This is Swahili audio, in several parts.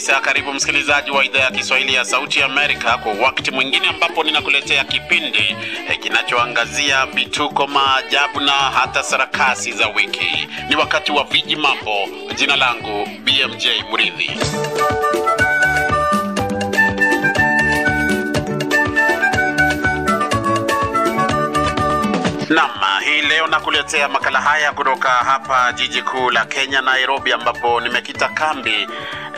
kabisa. Karibu msikilizaji wa idhaa ya Kiswahili ya Sauti Amerika kwa wakati mwingine ambapo ninakuletea kipindi eh, kinachoangazia vituko, maajabu na hata sarakasi za wiki. Ni wakati wa viji mambo. Jina langu BMJ Mridhi. Naam, hii leo nakuletea makala haya kutoka hapa jiji kuu la Kenya, Nairobi, ambapo nimekita kambi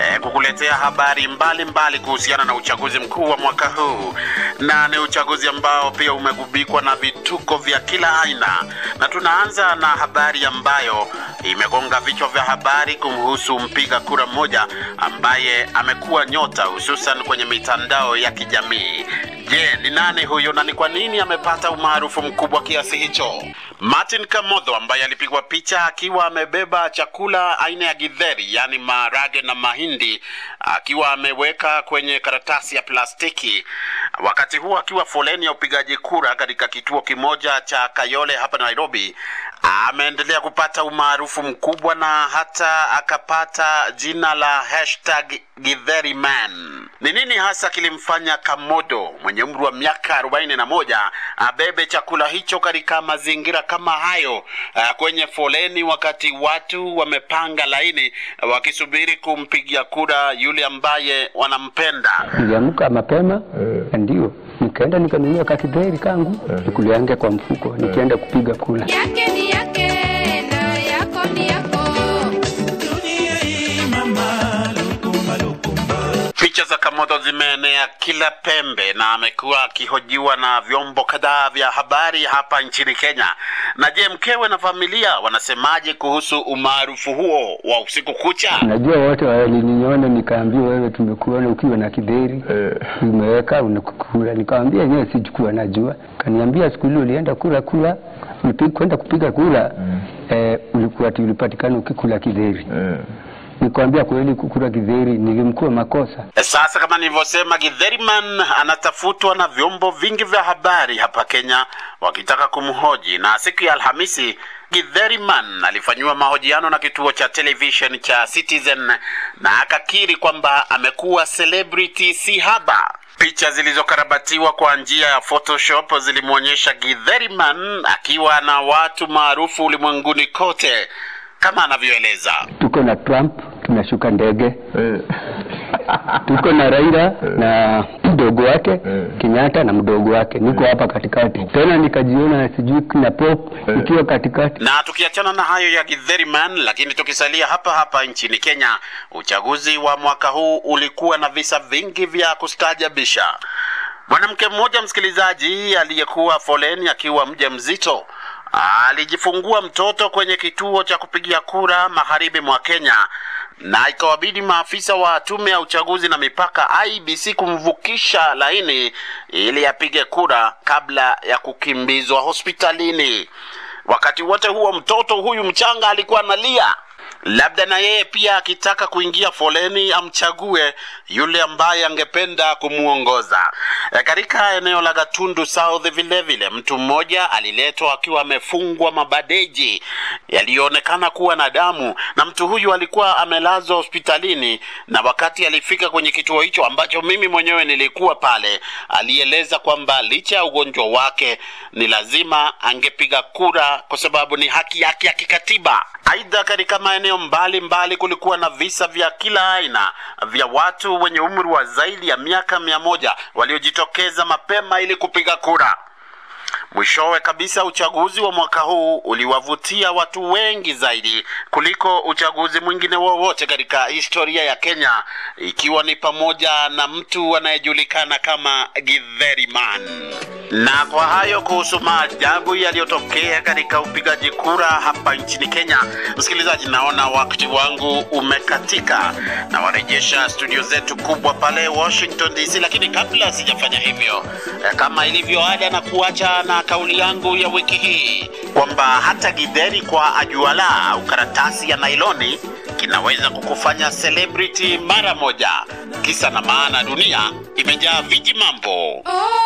eh, kukuletea habari mbalimbali kuhusiana na uchaguzi mkuu wa mwaka huu, na ni uchaguzi ambao pia umegubikwa na vituko vya kila aina, na tunaanza na habari ambayo imegonga vichwa vya habari kumhusu mpiga kura mmoja ambaye amekuwa nyota hususan kwenye mitandao ya kijamii. Je, ni nani huyu na ni kwa nini amepata umaarufu mkubwa kiasi hicho? Martin Kamodho ambaye alipigwa picha akiwa amebeba chakula aina ya githeri, yaani maharage na mahindi, akiwa ameweka kwenye karatasi ya plastiki, wakati huo akiwa foleni ya upigaji kura katika kituo kimoja cha Kayole hapa Nairobi, ameendelea kupata umaarufu mkubwa na hata akapata jina la hashtag Githeri Man. Ni nini hasa kilimfanya Kamodo mwenye umri wa miaka arobaini na moja abebe chakula hicho katika mazingira kama hayo, uh, kwenye foleni, wakati watu wamepanga laini wakisubiri kumpigia kura yule ambaye wanampenda? Niliamka mapema ndio. Nikaenda nikanunua kakidheri kangu nikuliange kwa mfuko nikienda kupiga kula. yake ni yake Picha za Kamodo zimeenea kila pembe na amekuwa akihojiwa na vyombo kadhaa vya habari hapa nchini Kenya. Na je, mkewe na familia wanasemaje kuhusu umaarufu huo wa usiku kucha? Najua wote waliniona, nikaambiwa wewe, tumekuona ukiwa na kidheri umeweka unakukula. Nikamwambia enyewe sichukua najua. Kaniambia siku ile ulienda kula kula, kwenda kupiga kula eh, ulikuwa ati ulipatikana ukikula kidheri. Nikamwambia kweli, kukula Githeri nilimkuwa makosa. Sasa kama nilivyosema, Githeriman anatafutwa na vyombo vingi vya habari hapa Kenya wakitaka kumhoji, na siku ya Alhamisi Githeriman alifanyiwa mahojiano na kituo cha television cha Citizen na akakiri kwamba amekuwa celebrity si haba. Picha zilizokarabatiwa kwa njia ya Photoshop zilimwonyesha Githeriman akiwa na watu maarufu ulimwenguni kote kama anavyoeleza. Tuko na Trump, tunashuka ndege. Tuko na Raila na mdogo wake Kenyatta na mdogo wake, niko hapa katikati. Tena nikajiona sijui na Pop ikiwa katikati. Na tukiachana na hayo ya Githeriman, lakini tukisalia hapa hapa nchini Kenya, uchaguzi wa mwaka huu ulikuwa na visa vingi vya kustaajabisha. Mwanamke mmoja msikilizaji, aliyekuwa foleni akiwa mjamzito alijifungua mtoto kwenye kituo cha kupigia kura magharibi mwa Kenya, na ikawabidi maafisa wa tume ya uchaguzi na mipaka IBC kumvukisha laini ili apige kura kabla ya kukimbizwa hospitalini. Wakati wote huo mtoto huyu mchanga alikuwa analia, labda na yeye pia akitaka kuingia foleni amchague yule ambaye angependa kumwongoza. E, katika eneo la Gatundu South vilevile vile mtu mmoja aliletwa akiwa amefungwa mabadeji yaliyoonekana kuwa na damu, na mtu huyu alikuwa amelazwa hospitalini, na wakati alifika kwenye kituo hicho ambacho mimi mwenyewe nilikuwa pale, alieleza kwamba licha ya ugonjwa wake ni lazima angepiga kura kwa sababu ni haki yake ya kikatiba. Aidha, katika maeneo mbalimbali kulikuwa na visa vya kila aina vya watu wenye umri wa zaidi ya miaka mia moja waliojitokeza mapema ili kupiga kura. Mwishowe kabisa, uchaguzi wa mwaka huu uliwavutia watu wengi zaidi kuliko uchaguzi mwingine wowote katika historia ya Kenya, ikiwa ni pamoja na mtu anayejulikana kama Githeri Man. Na kwa hayo kuhusu maajabu yaliyotokea katika upigaji kura hapa nchini Kenya, msikilizaji, naona wakati wangu umekatika, na warejesha studio zetu kubwa pale Washington DC, lakini kabla sijafanya hivyo, eh, kama ilivyo ada, na kuacha na kauli yangu ya wiki hii kwamba hata gidheri kwa ajuala ukaratasi ya nailoni kinaweza kukufanya celebrity mara moja. Kisa na maana, dunia imejaa viji mambo. oh